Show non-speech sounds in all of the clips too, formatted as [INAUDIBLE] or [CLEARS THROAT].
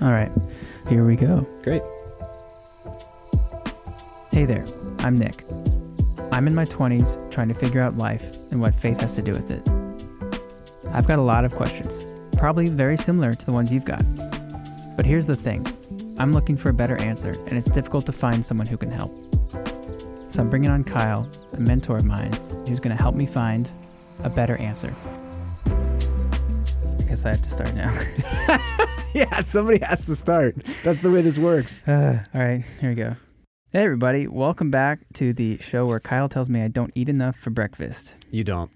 All right, here we go. Great. Hey there, I'm Nick. I'm in my 20s trying to figure out life and what faith has to do with it. I've got a lot of questions, probably very similar to the ones you've got. But here's the thing I'm looking for a better answer, and it's difficult to find someone who can help. So I'm bringing on Kyle, a mentor of mine, who's going to help me find a better answer. I guess I have to start now. [LAUGHS] [LAUGHS] yeah, somebody has to start. That's the way this works. Uh, [SIGHS] all right, here we go. Hey, everybody. Welcome back to the show where Kyle tells me I don't eat enough for breakfast. You don't.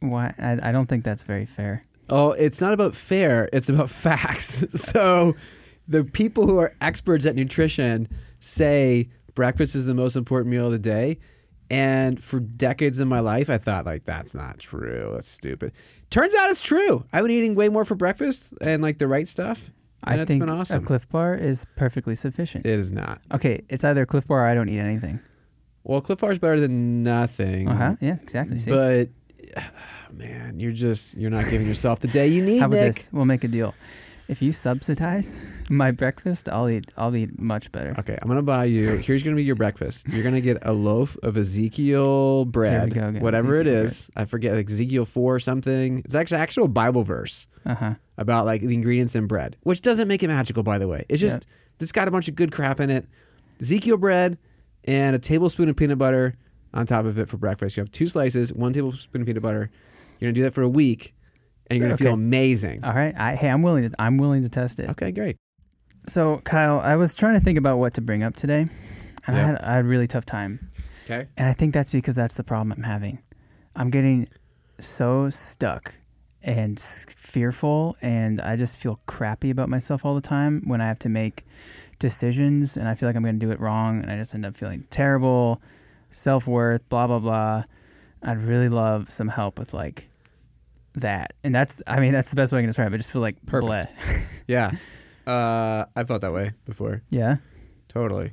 Why? I, I don't think that's very fair. Oh, it's not about fair, it's about [LAUGHS] facts. [LAUGHS] so the people who are experts at nutrition say breakfast is the most important meal of the day. And for decades in my life, I thought like that's not true. That's stupid. Turns out it's true. I've been eating way more for breakfast and like the right stuff. And I it's think been awesome. a Clif Bar is perfectly sufficient. it is not. Okay, it's either a Clif Bar or I don't eat anything. Well, Clif Bar is better than nothing. Uh huh. Yeah, exactly. See? But [SIGHS] man, you're just you're not giving yourself the day you [LAUGHS] need, How about Nick. this? We'll make a deal. If you subsidize my breakfast, I'll eat. I'll eat much better. Okay, I'm gonna buy you. Here's gonna be your breakfast. You're gonna get a loaf of Ezekiel bread, go again. whatever it Ezekiel is. I forget, like Ezekiel four or something. It's actually actual Bible verse Uh huh. about like the ingredients in bread, which doesn't make it magical, by the way. It's just it's got a bunch of good crap in it. Ezekiel bread and a tablespoon of peanut butter on top of it for breakfast. You have two slices, one tablespoon of peanut butter. You're gonna do that for a week, and you're gonna Okay. feel amazing. All right. I, hey, I'm willing to. I'm willing to test it. Okay, great. So, Kyle, I was trying to think about what to bring up today, and I, had, I had a really tough time. Okay. And I think that's because that's the problem I'm having. I'm getting so stuck and fearful, and I just feel crappy about myself all the time when I have to make decisions, and I feel like I'm going to do it wrong, and I just end up feeling terrible, self worth, blah blah blah. I'd really love some help with like that, and that's I mean that's the best way I can describe it. I just feel like Perfect. bleh. [LAUGHS] Yeah. Uh, I felt that way before. yeah. Totally.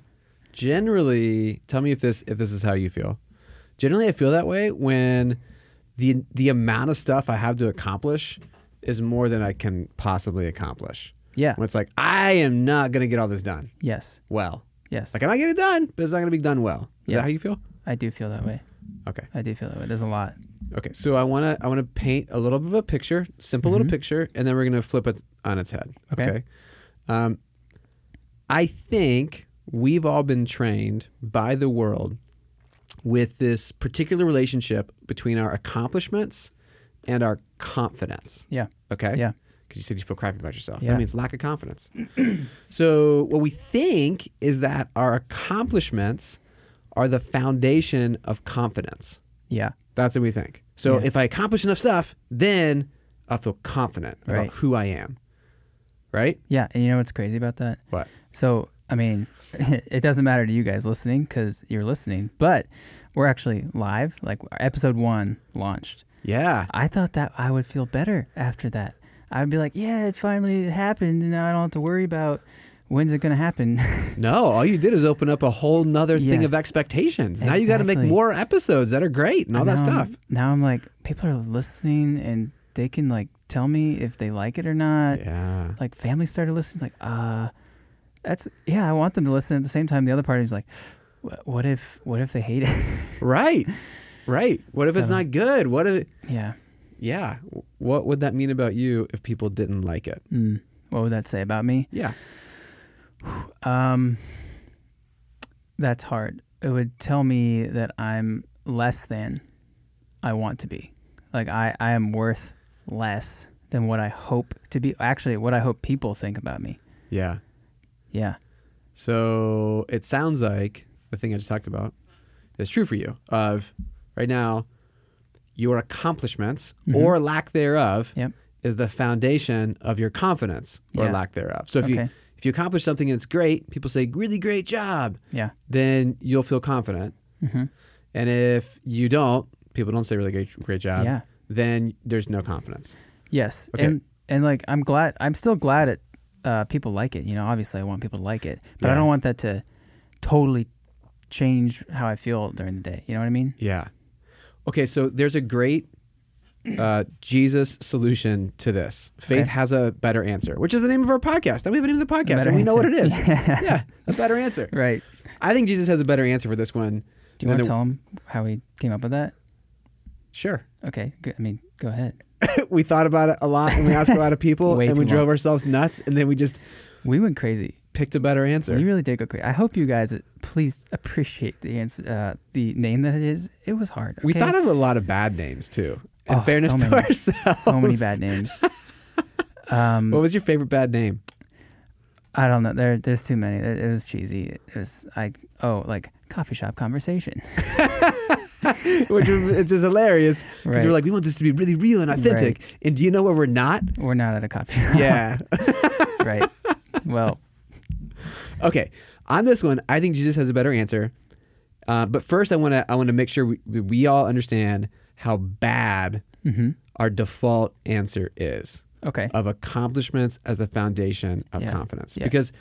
Generally, tell me if this if this is how you feel. Generally, I feel that way when the the amount of stuff I have to accomplish is more than I can possibly accomplish. Yeah. When it's like I am not going to get all this done Yes. well. Yes. Like I might get it done, but it's not going to be done well. Is that how you feel? I do feel that way. Okay. I do feel that way. There's a lot. Okay. So I want to I want to paint a little bit of a picture, simple little Mhm. picture, and then we're going to flip it on its head. Okay. Um, I think we've all been trained by the world with this particular relationship between our accomplishments and our confidence. Yeah. Okay. Yeah. Because you said you feel crappy about yourself. Yeah. That means lack of confidence. [CLEARS THROAT] so what we think is that our accomplishments are the foundation of confidence. Yeah. That's what we think. So Yeah. if I accomplish enough stuff, then I'll feel confident about who I am. Right? Yeah, and you know what's crazy about that? What? So, I mean, [LAUGHS] it doesn't matter to you guys listening because you're listening, but we're actually live. Like episode one launched. Yeah. I thought that I would feel better after that. I'd be like, yeah, it finally happened, and now I don't have to worry about when's it going to happen. [LAUGHS] No, all you did is open up a whole nother thing of Yes. expectations. Now you got to make more episodes that are great and all that stuff. I'm, now I'm like, people are listening, and they can like tell me if they like it or not. Yeah. like family started listening. It's like, uh, that's yeah. I want them to listen at the same time. The other party is like, what if what if they hate it? [LAUGHS] Right. Right. What if it's not good? What if yeah. Yeah. What would that mean about you if people didn't like it? Mm. What would that say about me? Yeah. Um, that's hard. It would tell me that I'm less than I want to be. Like I, I am worth less than what I hope to be. Actually, what I hope people think about me. Yeah. Yeah. So it sounds like the thing I just talked about is true for you. Of right now, your accomplishments Mhm. or lack thereof Yep. is the foundation of your confidence or Yeah. lack thereof. So if you okay. If you accomplish something and it's great, people say really great job, Yeah. then you'll feel confident. hmm And if you don't, people don't say really great great job, yeah. then there's no confidence. Yes, Okay. and and like I'm glad I'm still glad it uh, people like it. You know, obviously I want people to like it, but I don't want that to totally change how I feel during the day. You know what I mean? Yeah. Okay, so there's a great uh, Jesus' solution to this. Faith Okay. has a better answer, which is the name of our podcast. And we have a name of the podcast, and we know what it is. answer. [LAUGHS] yeah, a better answer. Right. I think Jesus has a better answer for this one. Do you want to tell him how we came up with that? Sure. Okay. Good. I mean, go ahead. [LAUGHS] we thought about it a lot, and we asked a lot of [LAUGHS] people, and we drove long. ourselves nuts, and then we just We went crazy. picked a better answer. We really did go crazy. I hope you guys please appreciate the answer, uh, the name that it is. It was hard. We thought of a lot of bad names too. In Oh, fairness so to many. ourselves, so many bad names. [LAUGHS] Um, What was your favorite bad name? I don't know. There, there's too many. It, it was cheesy. It was I. Oh, like coffee shop conversation. [LAUGHS] Which was, it's just hilarious because Right. we're like, we want this to be really real and authentic. And do you know where we're not? We're not at a coffee shop. Yeah. [LAUGHS] right. Well, okay. On this one, I think Jesus has a better answer. Uh, but first, I want to I want to make sure we, we all understand how bad hmm our default answer is. okay. of accomplishments as a foundation of Yeah. confidence. Yeah. Because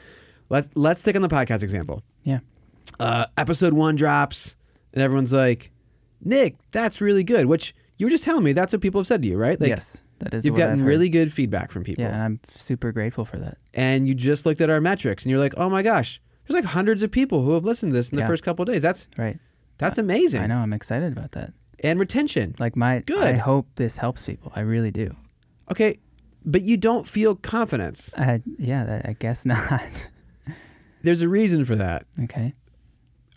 let's let's stick on the podcast example. Yeah. Uh, episode one drops, and everyone's like, "Nick, that's really good." Which you were just telling me that's what people have said to you, right? Like, yes, that is. You've gotten really good feedback from people, Yeah, and I'm super grateful for that. and you just looked at our metrics, and you're like, "Oh my gosh, there's like hundreds of people who have listened to this in the first couple of days. That's Right. that's amazing." I know. I'm excited about that. And retention, Like my. Good. I hope this helps people. I really do. okay, but you don't feel confidence. I, yeah. That, I guess [LAUGHS] not. There's a reason for that. okay.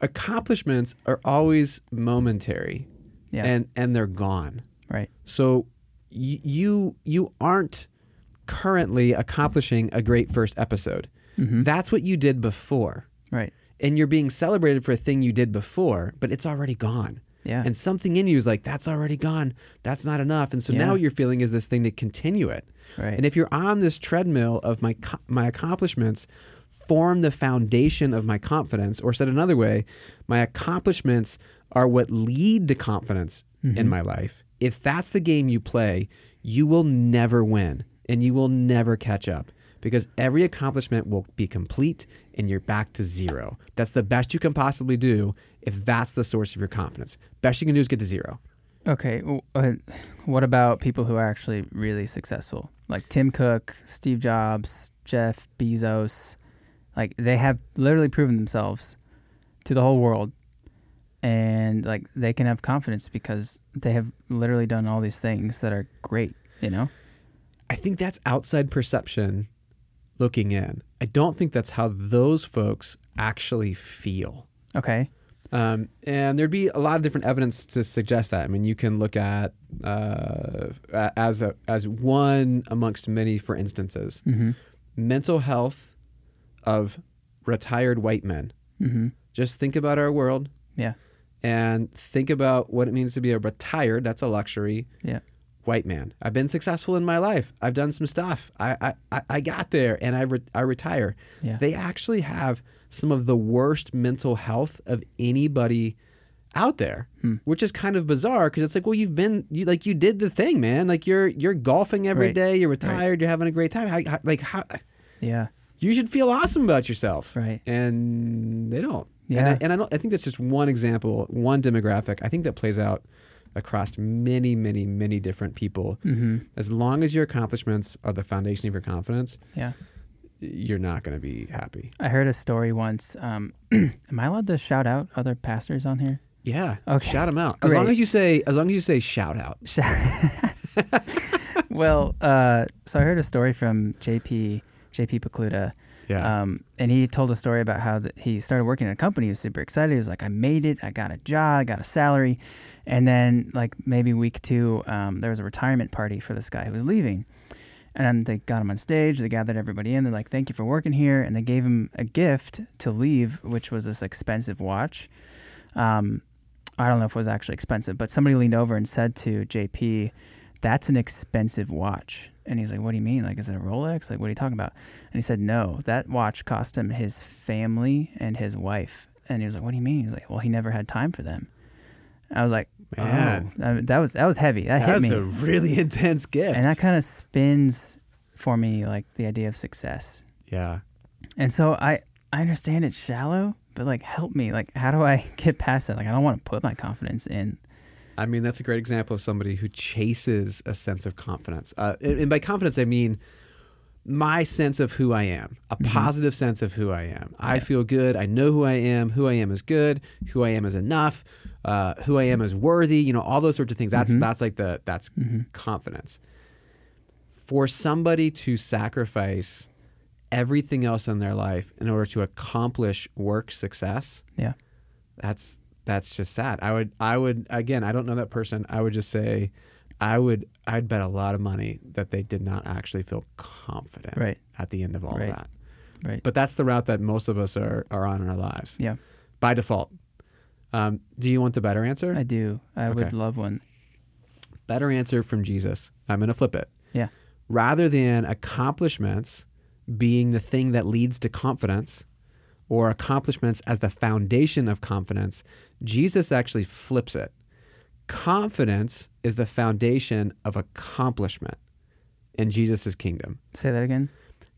Accomplishments are always momentary. Yeah. and and they're gone. right. So y- you you aren't currently accomplishing a great first episode. hmm That's what you did before. right. And you're being celebrated for a thing you did before, but it's already gone. Yeah. And something in you is like, that's already gone. That's not enough. And so Yeah. now what you're feeling is this thing to continue it. right. And if you're on this treadmill of my co- my accomplishments form the foundation of my confidence, or said another way, my accomplishments are what lead to confidence in Mhm. my life. If that's the game you play, you will never win and you will never catch up because every accomplishment will be complete and you're back to zero. That's the best you can possibly do if that's the source of your confidence. Best you can do is get to zero. Okay. Uh, what about people who are actually really successful, like Tim Cook, Steve Jobs, Jeff Bezos? Like they have literally proven themselves to the whole world, and like they can have confidence because they have literally done all these things that are great. You know? I think that's outside perception looking in. I don't think that's how those folks actually feel. Okay. Um, and there'd be a lot of different evidence to suggest that. I mean, you can look at uh, as a as one amongst many, for instances, Mm-hmm. mental health of retired white men. Mm-hmm. Just think about our world Yeah. and think about what it means to be a retired. That's a luxury. Yeah. White man. I've been successful in my life. I've done some stuff. I I, I- got there and I re- I retire. Yeah. They actually have some of the worst mental health of anybody out there, Hmm. which is kind of bizarre because it's like, well, you've been you like you did the thing, man. Like you're you're golfing every Right. day. You're retired. You're having a great time. How, how, like how yeah. you should feel awesome about yourself, Right. and they don't. Yeah. And I, and I don't. I think that's just one example, one demographic. I think that plays out across many, many, many different people. Mm-hmm. As long as your accomplishments are the foundation of your confidence, Yeah. you're not going to be happy. I heard a story once. Um, [CLEARS THROAT] am I allowed to shout out other pastors on here? Yeah. Okay. Shout them out. [LAUGHS] As long as you say, as long as you say, shout out. [LAUGHS] well, uh, so I heard a story from JP JP Pokluda, Yeah. um, and he told a story about how th- he started working at a company. He was super excited. He was like, "I made it. I got a job. I got a salary." And then, like maybe week two, um, there was a retirement party for this guy who was leaving. And they got him on stage. They gathered everybody in. They're like, "Thank you for working here," and they gave him a gift to leave, which was this expensive watch. Um, I don't know if it was actually expensive, but somebody leaned over and said to JP, "That's an expensive watch." And he's like, "What do you mean? Like, is it a Rolex? Like, what are you talking about?" And he said, "No, that watch cost him his family and his wife." And he was like, "What do you mean?" He's like, "Well, he never had time for them." I was like, oh, Man. "Oh, I mean, that was that was heavy. That hit That's me." a really [LAUGHS] intense gift. and that kind of spins for me like the idea of success. yeah. And so I I understand it's shallow, but like help me. Like how do I [LAUGHS] get past that? Like I don't want to put my confidence in I mean, that's a great example of somebody who chases a sense of confidence. Uh, and, and by confidence, I mean my sense of who I am, a Mhm. positive sense of who I am. I Yeah. feel good. I know who I am. Who I am is good. Who I am is enough. Uh, who I am is worthy. You know, all those sorts of things. That's Mhm. that's like the that's hmm confidence. For somebody to sacrifice everything else in their life in order to accomplish work success, Yeah. that's that's just sad. I would I would again, I don't know that person. I would just say I would I'd bet a lot of money that they did not actually feel confident Right. at the end of all Right. that. Right. But that's the route that most of us are, are on in our lives. Yeah. By default. Um, do you want the better answer? I do. I would love one. better answer from Jesus. I'm going to flip it. Yeah. Rather than accomplishments being the thing that leads to confidence or accomplishments as the foundation of confidence, Jesus actually flips it. Confidence is the foundation of accomplishment in Jesus' kingdom. Say that again.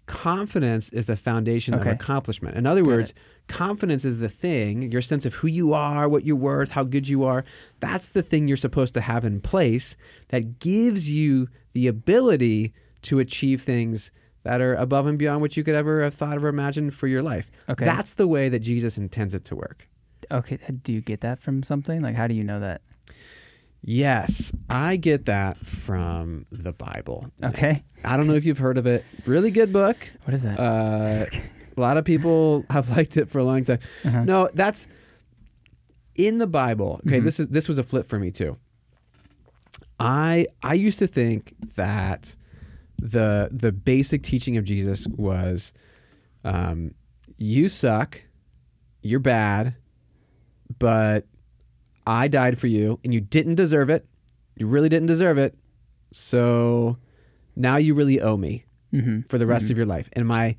Confidence is the foundation Okay. of accomplishment. In other Got words, confidence is the thing, your sense of who you are, what you're worth, how good you are. That's the thing you're supposed to have in place that gives you the ability to achieve things that are above and beyond what you could ever have thought of or imagined for your life. Okay. That's the way that Jesus intends it to work. okay. Do you get that from something? Like, how do you know that? Yes, I get that from the Bible. Okay. I don't know if you've heard of it. Really good book. What is that? Uh, [LAUGHS] a lot of people have liked it for a long time. Uh-huh. No, that's in the Bible. Okay, Mhm. this is this was a flip for me too. I I used to think that the the basic teaching of Jesus was um, you suck, you're bad, but I died for you and you didn't deserve it. You really didn't deserve it. So now you really owe me Mm-hmm. for the rest of your life. And my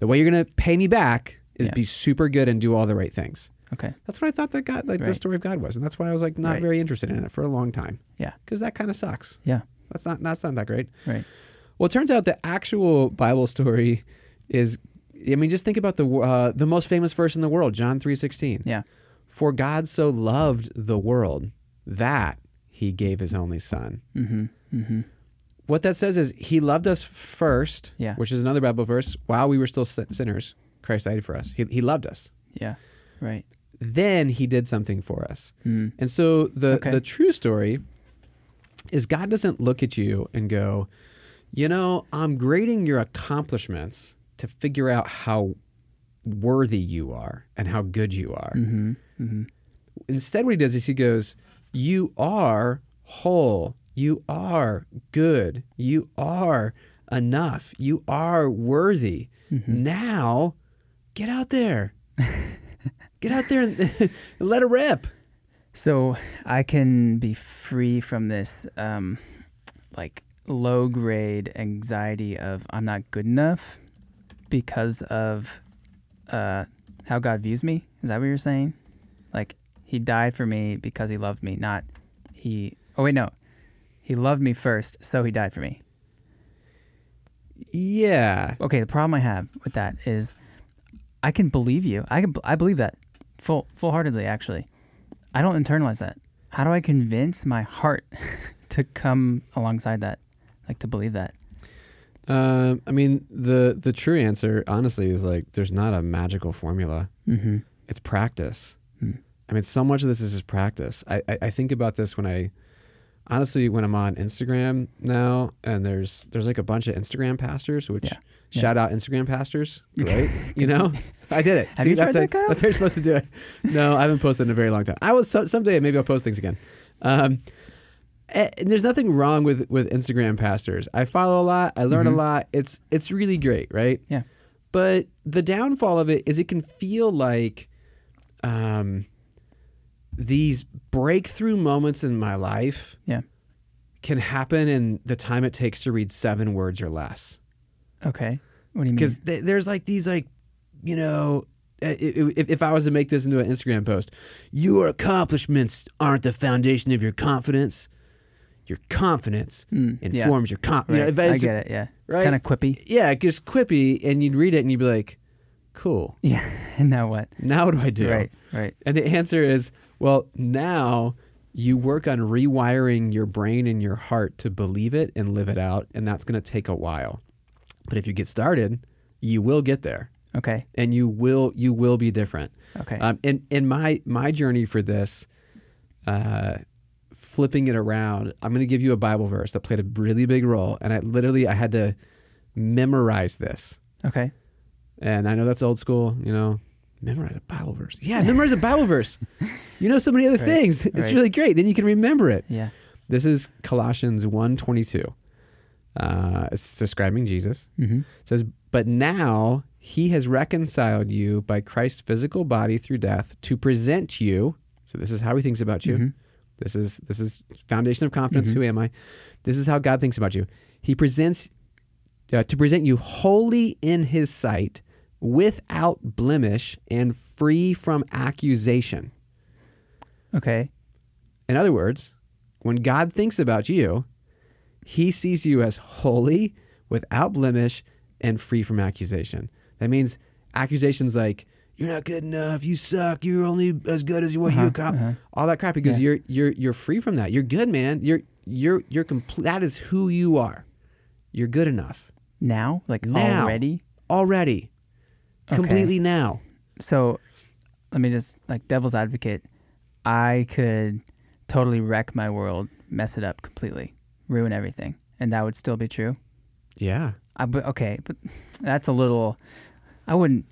the way you're gonna pay me back is Yeah. be super good and do all the right things. Okay. That's what I thought that God like the story of God was, and that's why I was like not Right. very interested in it for a long time. Yeah. because that kind of sucks. Yeah. That's not that's not that great. Right. Well, it turns out the actual Bible story is. I mean, just think about the uh, the most famous verse in the world, John three sixteen. Yeah. For God so loved the world that He gave His only Son. Mm-hmm. Mm-hmm. What that says is He loved us first, Yeah. which is another Bible verse. While we were still sinners, Christ died for us. He, he loved us. Yeah. Right. Then He did something for us. Mm. And so the Okay. the true story is God doesn't look at you and go, you know, I'm grading your accomplishments to figure out how worthy you are and how good you are. Mm-hmm. Mm-hmm. Instead, what he does is he goes, you are whole. You are good. You are enough. You are worthy. Mm-hmm. Now, get out there. [LAUGHS] get out there and, [LAUGHS] let it rip. So I can be free from this, um, like low grade anxiety of I'm not good enough because of uh, how God views me. Is that what you're saying? Like He died for me because He loved me, not He. Oh wait, no, He loved me first, so He died for me. Yeah. Okay, the problem I have with that is I can believe you. I can I believe that full full heartedly actually. I don't internalize that. How do I convince my heart [LAUGHS] to come alongside that? Like to believe that. Um, I mean, the the true answer, honestly, is like there's not a magical formula. Mm-hmm. It's practice. Hmm. I mean, so much of this is just practice. I, I, I think about this when I, honestly, when I'm on Instagram now, and there's there's like a bunch of Instagram pastors, which Yeah. Yeah. shout out Instagram pastors, right? [LAUGHS] you know, I did it. Have you that's tried that? That's how you're supposed to do it. No, I haven't posted in a very long time. I will so, someday maybe I'll post things again. Um, there's nothing wrong with with Instagram pastors. I follow a lot. I learn Mhm. a lot. It's it's really great, right? Yeah. But the downfall of it is it can feel like um, these breakthrough moments in my life Yeah. can happen in the time it takes to read seven words or less. Okay. What do you mean? Because th- there's like these like, you know, i- if, if I was to make this into an Instagram post, your accomplishments aren't the foundation of your confidence. Your confidence Mm, yeah. informs your confidence. Right. I get it. Yeah. Right? Kind of quippy. Yeah, just quippy, and you'd read it and you'd be like, cool. [LAUGHS] Yeah. and now what? Now what do I do? Right. Right. And the answer is, well, now you work on rewiring your brain and your heart to believe it and live it out, and that's going to take a while. But if you get started, you will get there, Okay. and you will you will be different. Okay. Um, in in my my journey for this, uh, flipping it around, I'm going to give you a Bible verse that played a really big role, and I literally I had to memorize this. okay. And I know that's old school, you know. Memorize a Bible verse. Yeah, memorize a Bible verse. [LAUGHS] You know so many other Right, things. It's right. really great. Then you can remember it. Yeah. This is Colossians 1.22. Uh, it's describing Jesus. Mm-hmm. It says, But now he has reconciled you by Christ's physical body through death to present you. So this is how he thinks about you. Mhm. This is this is foundation of confidence. Mhm. Who am I? This is how God thinks about you. He presents uh, to present you wholly in His sight, without blemish, and free from accusation. Okay. In other words, when God thinks about you, He sees you as holy, without blemish, and free from accusation. That means accusations like "you're not good enough," "you suck," "you're only as good as what you Uh-huh, accomplish," uh-huh. all that crap. Because Yeah. you're you're you're free from that. You're good, man. You're you're you're complete. That is who you are. You're good enough Now, like Now. already. already, Okay. completely now. So, let me just like devil's advocate. I could totally wreck my world, mess it up completely, ruin everything, and that would still be true. Yeah. I, but okay, but [LAUGHS] that's a little. I wouldn't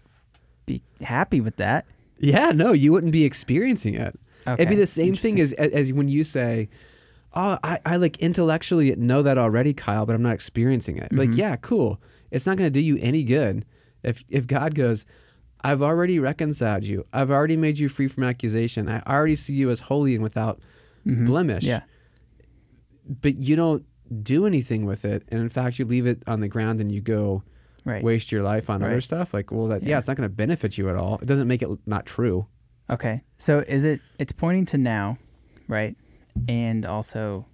be happy with that. Yeah. No, you wouldn't be experiencing it. Okay. It'd be the same thing as as when you say, "Oh, I, I like intellectually know that already, Kyle, but I'm not experiencing it." Like, Mhm. yeah, cool. It's not going to do you any good if if God goes, "I've already reconciled you. I've already made you free from accusation. I already see you as holy and without Mhm. blemish." Yeah. But you don't do anything with it, and in fact, you leave it on the ground and you go Right. waste your life on other stuff. Like, well, that yeah, Yeah. it's not going to benefit you at all. It doesn't make it not true. Okay. So is it? It's pointing to now, right? And also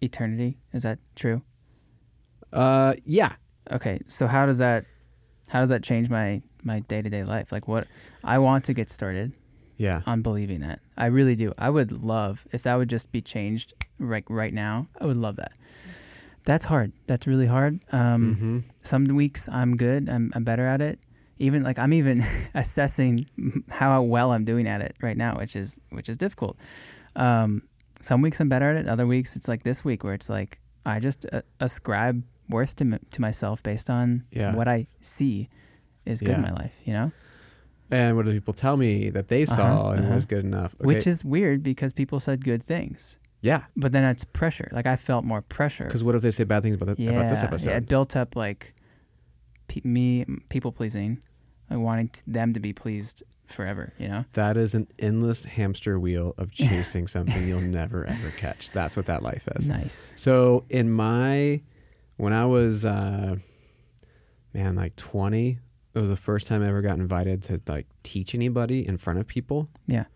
eternity. Is that true? Uh, yeah. Okay. So how does that? How does that change my my day to day life? Like what? I want to get started Yeah. on believing that. I really do. I would love if that would just be changed right right now. I would love that. That's hard. That's really hard. Um, hmm some weeks I'm good. I'm, I'm better at it. Even like I'm even [LAUGHS] assessing how well I'm doing at it right now, which is which is difficult. Um, some weeks I'm better at it. Other weeks it's like this week where it's like I just uh, ascribe worth to m- to myself based on Yeah. what I see is good in my life. You know, And what do people tell me that they saw Uh-huh, and it uh-huh. was good enough? Okay. which is weird because people said good things, yeah. but then it's pressure. Like I felt more pressure. Because what if they say bad things about, the, yeah, about this episode? yeah, it built up like pe- me people pleasing, like wanting t- them to be pleased forever. You know. That is an endless hamster wheel of [LAUGHS] chasing something you'll never ever catch. That's what that life is. Nice. So in my, when I was, uh, man, like twenty, it was the first time I ever got invited to like teach anybody in front of people, Yeah.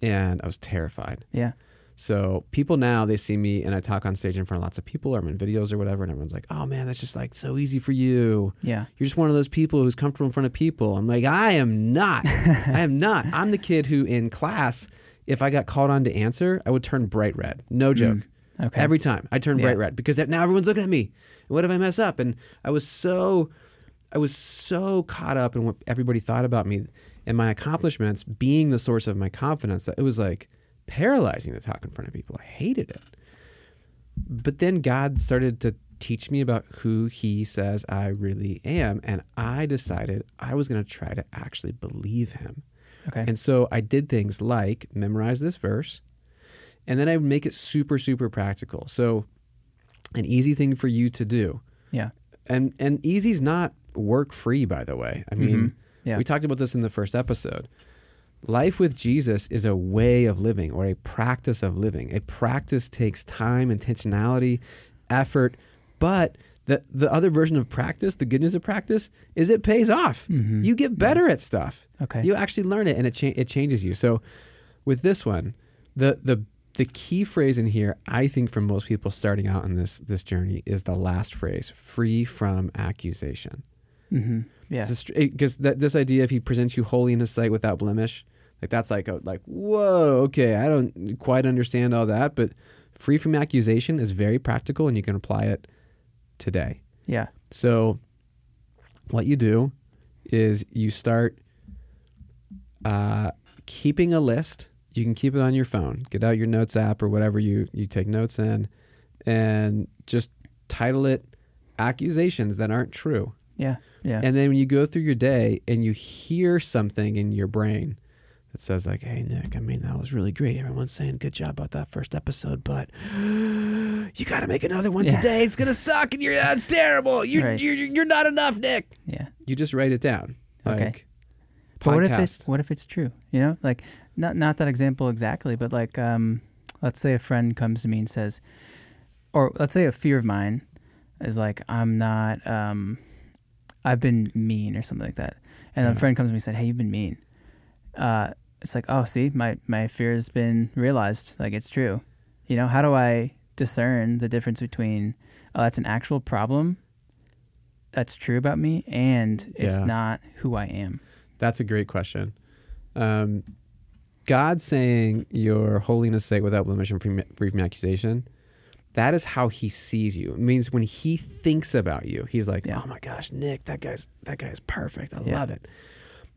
and I was terrified. Yeah. So people now they see me and I talk on stage in front of lots of people or I'm in videos or whatever, and everyone's like, "Oh man, that's just like so easy for you. Yeah. You're just one of those people who's comfortable in front of people." I'm like, "I am not. [LAUGHS] I am not. I'm the kid who in class, if I got called on to answer, I would turn bright red. No joke. Mm. Okay. Every time I turn Yeah. bright red because now everyone's looking at me. What if I mess up? And I was so, I was so caught up in what everybody thought about me and my accomplishments being the source of my confidence that it was like paralyzing to talk in front of people. I hated it. But then God started to teach me about who He says I really am, and I decided I was going to try to actually believe Him. okay. And so I did things like memorize this verse, and then I would make it super, super practical. So an easy thing for you to do. yeah. And and easy's not work free, by the way. I mean, Mhm. Yeah. we talked about this in the first episode. Life with Jesus is a way of living or a practice of living. A practice takes time, intentionality, effort, but the the other version of practice, the good news of practice, is it pays off. Mhm. You get better at stuff Okay. you actually learn it and it cha- it changes you. So with this one, the the the key phrase in here, I think for most people starting out in this this journey is the last phrase, free from accusation. mm-hmm. Yeah. Because this idea if he presents you holy in his sight without blemish, Like that's like a, like whoa, okay, I don't quite understand all that, but free from accusation is very practical and you can apply it today. Yeah. So what you do is you start uh, keeping a list. You can keep it on your phone. Get out your notes app or whatever you, you take notes in and just title it accusations that aren't true. Yeah. Yeah. And then when you go through your day and you hear something in your brain that says like, "Hey Nick, I mean that was really great. Everyone's saying good job about that first episode, but [GASPS] you got to make another one Yeah. today. It's gonna suck, and you're that's terrible. You're, Right. you're you're not enough, Nick." yeah. You just write it down. Okay. Like, But what if it's what if it's true? You know, like not not that example exactly, but like um, let's say a friend comes to me and says, or let's say a fear of mine is like I'm not um, I've been mean or something like that, and Yeah. a friend comes to me and said, Hey, you've been mean. Uh, it's like oh, see, my my fear has been realized. Like it's true. You know, how do I discern the difference between oh, that's an actual problem that's true about me and it's Yeah. not who I am. That's a great question. Um, God saying your holiness sake without blemish and free, free from accusation, that is how he sees you. It means when he thinks about you, he's like, Yeah. oh my gosh, Nick, that guy's that guy's perfect. I Yeah. love it.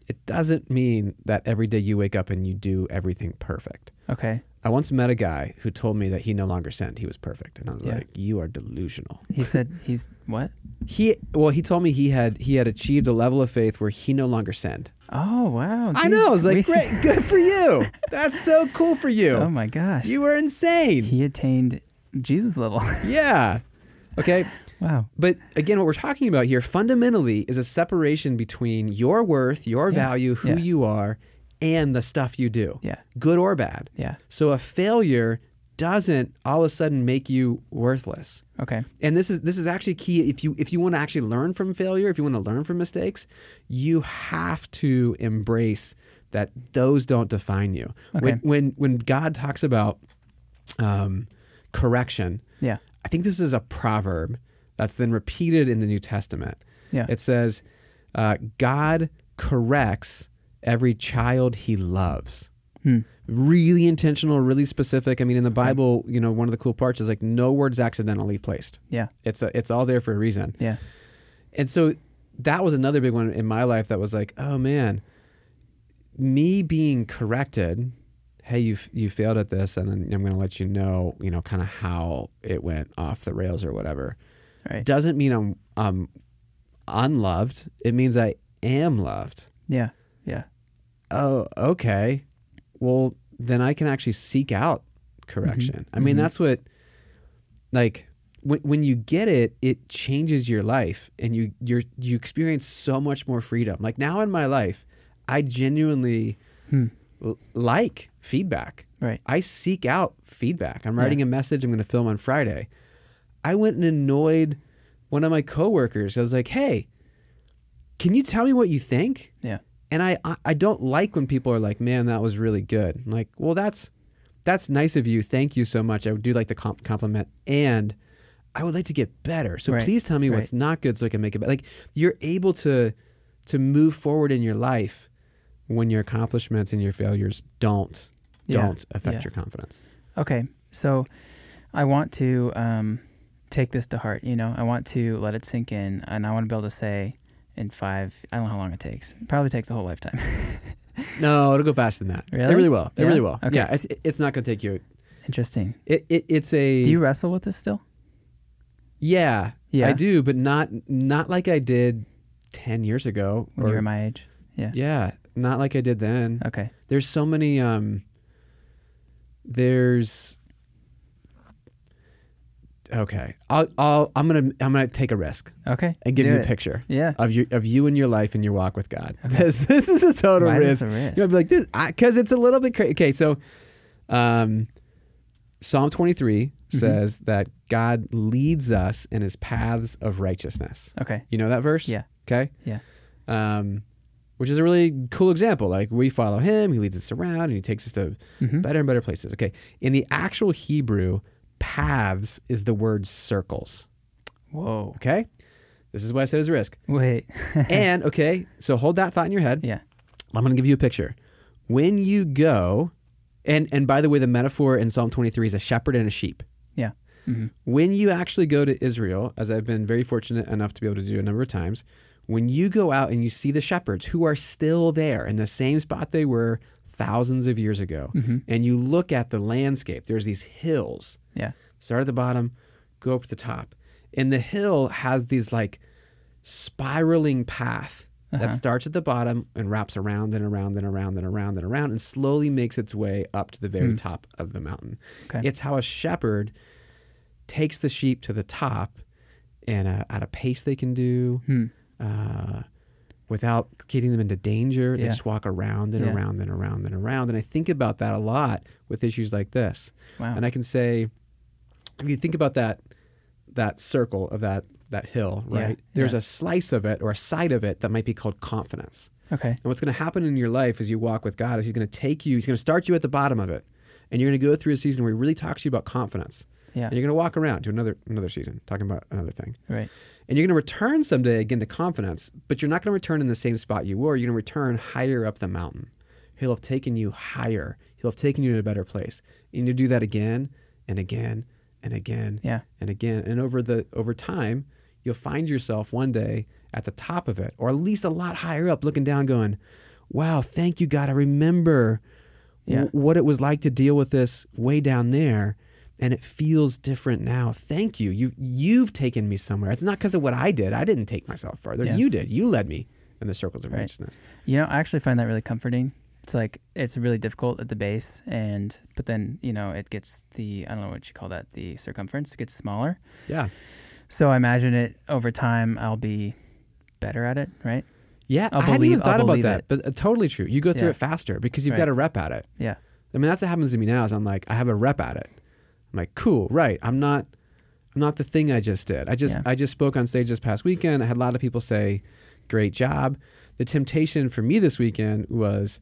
It doesn't mean that every day you wake up and you do everything perfect. Okay. I once met a guy who told me that he no longer sinned. He was perfect. And I was Yeah. like, you are delusional. He said he's [LAUGHS] what? He well, he told me he had he had achieved a level of faith where he no longer sinned. Oh wow! I know. I was like, should- great, good for you. [LAUGHS] That's so cool for you. Oh my gosh! you were insane. he attained Jesus level. [LAUGHS] yeah. Okay. Wow. But again, what we're talking about here fundamentally is a separation between your worth, your Yeah. value, who Yeah. you are, and the stuff you do, Yeah. good or bad. Yeah. So a failure doesn't all of a sudden make you worthless. Okay. And this is this is actually key if you if you want to actually learn from failure, if you want to learn from mistakes, you have to embrace that those don't define you. Okay. When when when God talks about um, correction, Yeah. I think this is a proverb that's then repeated in the New Testament. Yeah. It says, uh, "God corrects every child He loves." Hmm. Really intentional, really specific. I mean, in the Bible, you know, one of the cool parts is like no words accidentally placed. Yeah. It's a, it's all there for a reason. Yeah. And so that was another big one in my life that was like, oh man, me being corrected. Hey, you you failed at this, and I'm going to let you know, you know, kind of how it went off the rails or whatever. Right. Doesn't mean I'm um unloved. It means I am loved. Yeah. Yeah. Oh, okay. Well, then I can actually seek out correction. I mean, Mhm. that's what like when when you get it, it changes your life and you you're you experience so much more freedom. Like now in my life, I genuinely Hmm. l- like feedback. Right. I seek out feedback. I'm Yeah. writing a message I'm going to film on Friday. I went and annoyed one of my coworkers. I was like, "Hey, can you tell me what you think?" Yeah. And I, I I don't like when people are like, "Man, that was really good." I'm like, well, that's that's nice of you. Thank you so much. I do like the comp- compliment, and I would like to get better. So Right, please tell me right. what's not good, so I can make it better. Like you're able to to move forward in your life when your accomplishments and your failures don't Yeah. don't affect Yeah. your confidence. Okay. So I want to um, take this to heart. You know, I want to let it sink in, and I want to be able to say in five. I don't know how long it takes. It probably takes a whole lifetime. [LAUGHS] No, it'll go faster than that. It Really? really will. It Yeah? really will. Okay. Yeah, it's, it's not going to take you. Interesting. It, it it's a Do you wrestle with this still? yeah, Yeah. I do, but not not like I did ten years ago. When or- you were my age. Yeah. yeah, not like I did then. Okay. There's so many. Um, there's okay. I'll, I'll I'm gonna I'm gonna take a risk Okay. and give Do you it. a picture Yeah. of your of you and your life and your walk with God. Okay. [LAUGHS] This this is a total Why is risk. this a risk? You'll be like this because it's a little bit crazy. Okay, so um, Psalm 23 Mm-hmm. says that God leads us in His paths of righteousness. Okay. You know that verse? Yeah. Okay. Yeah. Um, which is a really cool example. Like we follow Him, He leads us around, and He takes us to hmm better and better places. Okay. In the actual Hebrew, paths is the word circles. Whoa. Okay. This is what I said is a risk. Wait. [LAUGHS] and okay, so hold that thought in your head. yeah. I'm going to give you a picture. when you go, and and by the way, the metaphor in Psalm 23 is a shepherd and a sheep. Yeah. hmm When you actually go to Israel, as I've been very fortunate enough to be able to do a number of times, when you go out and you see the shepherds who are still there in the same spot they were thousands of years ago, hmm and you look at the landscape, there's these hills. Yeah. Start at the bottom, go up to the top. And the hill has these like spiraling path Uh-huh. that starts at the bottom and wraps around and around and around and around and around and slowly makes its way up to the very Hmm. top of the mountain. Okay. It's how a shepherd takes the sheep to the top and uh, at a pace they can do Hmm. uh, without getting them into danger. They Yeah. just walk around and Yeah. around and around and around. And I think about that a lot with issues like this. Wow. And I can say, if you think about that that circle of that that hill, Yeah, right? There's yeah. a slice of it or a side of it that might be called confidence. okay. And what's going to happen in your life as you walk with God is He's going to take you. He's going to start you at the bottom of it, and you're going to go through a season where He really talks to you about confidence. Yeah. And you're going to walk around to another another season talking about another thing. Right. And you're going to return someday again to confidence, but you're not going to return in the same spot you were. You're going to return higher up the mountain. He'll have taken you higher. He'll have taken you to a better place. And you do that again and again and again Yeah. and again. And over the over time, you'll find yourself one day at the top of it, or at least a lot higher up, looking down, going, "Wow, thank you, God. I remember Yeah. w- what it was like to deal with this way down there." And it feels different now. Thank you. You you've taken me somewhere. It's not because of what I did. I didn't take myself further. Yeah. You did. You led me in the circles of Right. righteousness. You know, I actually find that really comforting. It's like it's really difficult at the base, and but then you know it gets the I don't know what you call that the circumference it gets smaller. Yeah. So I imagine it over time I'll be better at it, right? Yeah. I'll I hadn't believe- even I'll thought about that, it. but uh, totally true. You go through Yeah. it faster because you've Right. got a rep at it. Yeah. I mean, that's what happens to me now. Is I'm like, I have a rep at it. I'm like, cool, right? I'm not, I'm not the thing I just did. I just, Yeah. I just spoke on stage this past weekend. I had a lot of people say, "Great job." The temptation for me this weekend was,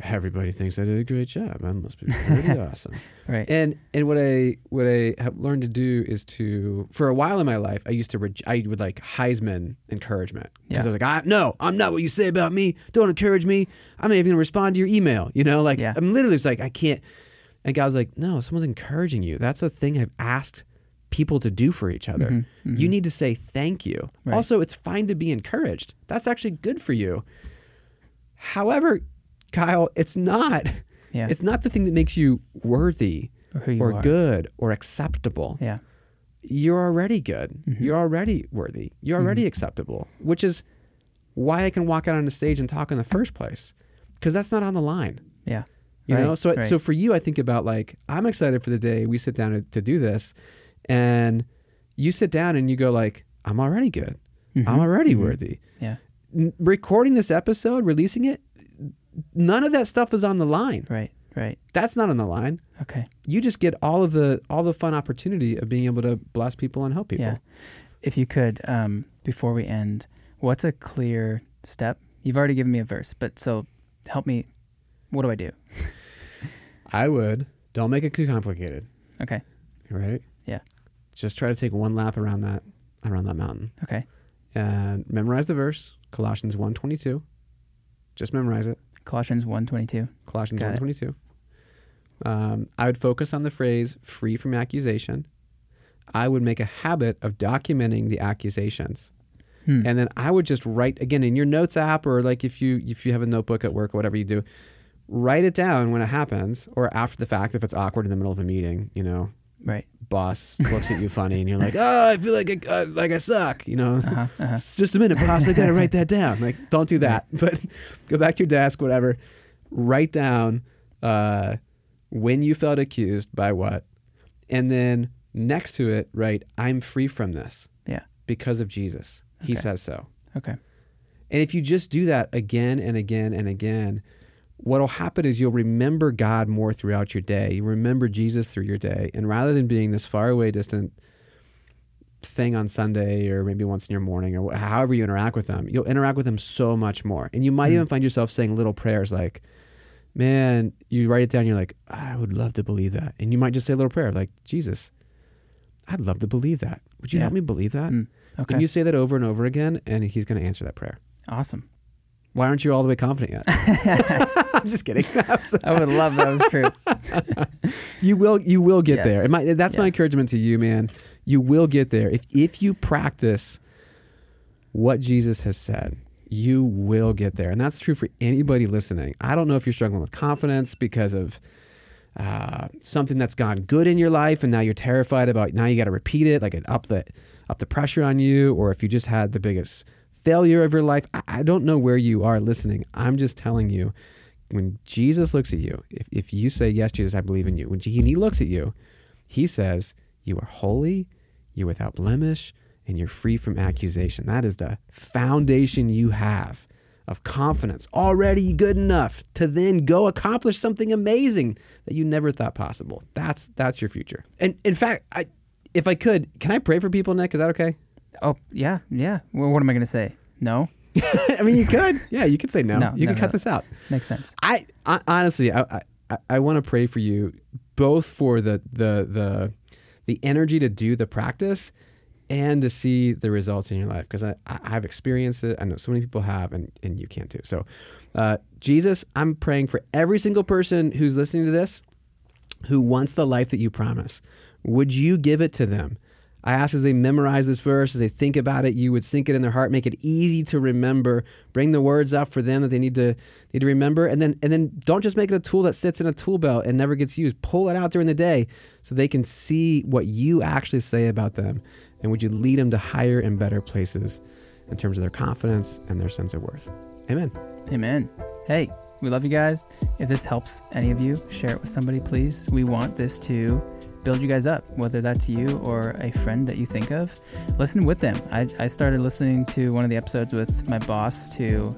everybody thinks I did a great job. I must be pretty [LAUGHS] awesome. Right. And and what I what I have learned to do is to for a while in my life I used to reg- I would like Heisman encouragement because Yeah. I was like I no I'm not what you say about me don't encourage me I'm not even gonna respond to your email you know like Yeah. I'm literally just like I can't and God was like no someone's encouraging you that's a thing I've asked people to do for each other Mhm, mhm. you need to say thank you Right. also it's fine to be encouraged that's actually good for you however Kyle it's not yeah. it's not the thing that makes you worthy or you or good or acceptable. Yeah. You're already good. Mhm. You're already worthy. You're already Mhm. acceptable, which is why I can walk out on the stage and talk in the first place because that's not on the line. Yeah. You know, so right. so for you, I think about like I'm excited for the day we sit down to, to do this, and you sit down and you go like I'm already good. I'm Mhm, already mhm. worthy. Yeah. N- recording this episode, releasing it, none of that stuff is on the line. Right. Right. That's not on the line. Okay. you just get all of the all the fun opportunity of being able to bless people and help people. Yeah. If you could, um, before we end, what's a clear step? You've already given me a verse, but so help me. What do I do? I would don't make it too complicated, Okay. right? Yeah. Just try to take one lap around that around that mountain Okay. and memorize the verse, Colossians 1:22. Just memorize it. Colossians 122. Colossians Got 1:22. Um, I would focus on the phrase "free from accusation." I would make a habit of documenting the accusations. Hmm. and then I would just write again in your notes app or like if you if you have a notebook at work or whatever you do, write it down when it happens or after the fact if it's awkward in the middle of a meeting. You know, right. boss looks at you funny and you're like, oh, I feel like I, uh, like I suck. You know, Uh-huh. Uh-huh. Just a minute, boss. I gotta write that down. Like, don't do that. But go back to your desk, whatever. Write down uh, when you felt accused by what, and then next to it, write, "I'm free from this." Yeah. Because of Jesus, He says so. Okay. And if you just do that again and again and again, what'll happen is you'll remember God more throughout your day. You remember Jesus through your day. And rather than being this far away, distant thing on Sunday or maybe once in your morning or however you interact with them, you'll interact with them so much more. And you might Mm. even find yourself saying little prayers like, man, you write it down, you're like, I would love to believe that. And you might just say a little prayer like, Jesus, I'd love to believe that. Would you Yeah. help me believe that? Mm. Okay. And you say that over and over again, and he's going to answer that prayer. awesome. Why aren't you all the way confident yet? [LAUGHS] [LAUGHS] I'm just kidding. [LAUGHS] I would love that was true. you will you will get Yes. there. My, that's my encouragement to you, man. You will get there if if you practice what Jesus has said. You will get there, and that's true for anybody listening. I don't know if you're struggling with confidence because of uh, something that's gone good in your life, and now you're terrified about. Now you got to repeat it, like it up the up the pressure on you, or if you just had the biggest failure of your life. I, I don't know where you are listening. I'm just telling you, when Jesus looks at you, if, if you say, Yes, Jesus, I believe in you, when he, looks at you, he says, You are holy, you're without blemish, and you're free from accusation. That is the foundation you have of confidence, already good enough to then go accomplish something amazing that you never thought possible. That's that's your future. And in fact, I, if I could, can I pray for people, Nick? Is that okay? Oh yeah, yeah. Well, what am I going to say? No, [LAUGHS] I mean, he's good. Yeah, you could say no. No, you no, can cut no. this out. makes sense. I, I honestly, I, I, I want to pray for you both for the the the the energy to do the practice and to see the results in your life because I, I I've experienced it. I know so many people have, and and you can too. So, uh, Jesus, I'm praying for every single person who's listening to this who wants the life that you promise. Would you give it to them? I ask as they memorize this verse, as they think about it, you would sink it in their heart, make it easy to remember, bring the words up for them that they need to need to remember, and then and then don't just make it a tool that sits in a tool belt and never gets used. Pull it out during the day so they can see what you actually say about them, and would you lead them to higher and better places in terms of their confidence and their sense of worth. Amen. Amen. Hey, we love you guys. If this helps any of you, share it with somebody, please. We want this to build you guys up, whether that's you or a friend that you think of. Listen with them. I, I started listening to one of the episodes with my boss to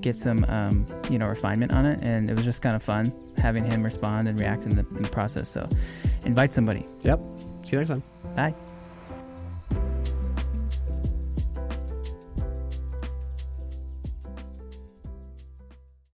get some, um, you know, refinement on it, and it was just kind of fun having him respond and react in the, in the process. So, invite somebody. Yep. See you next time. Bye.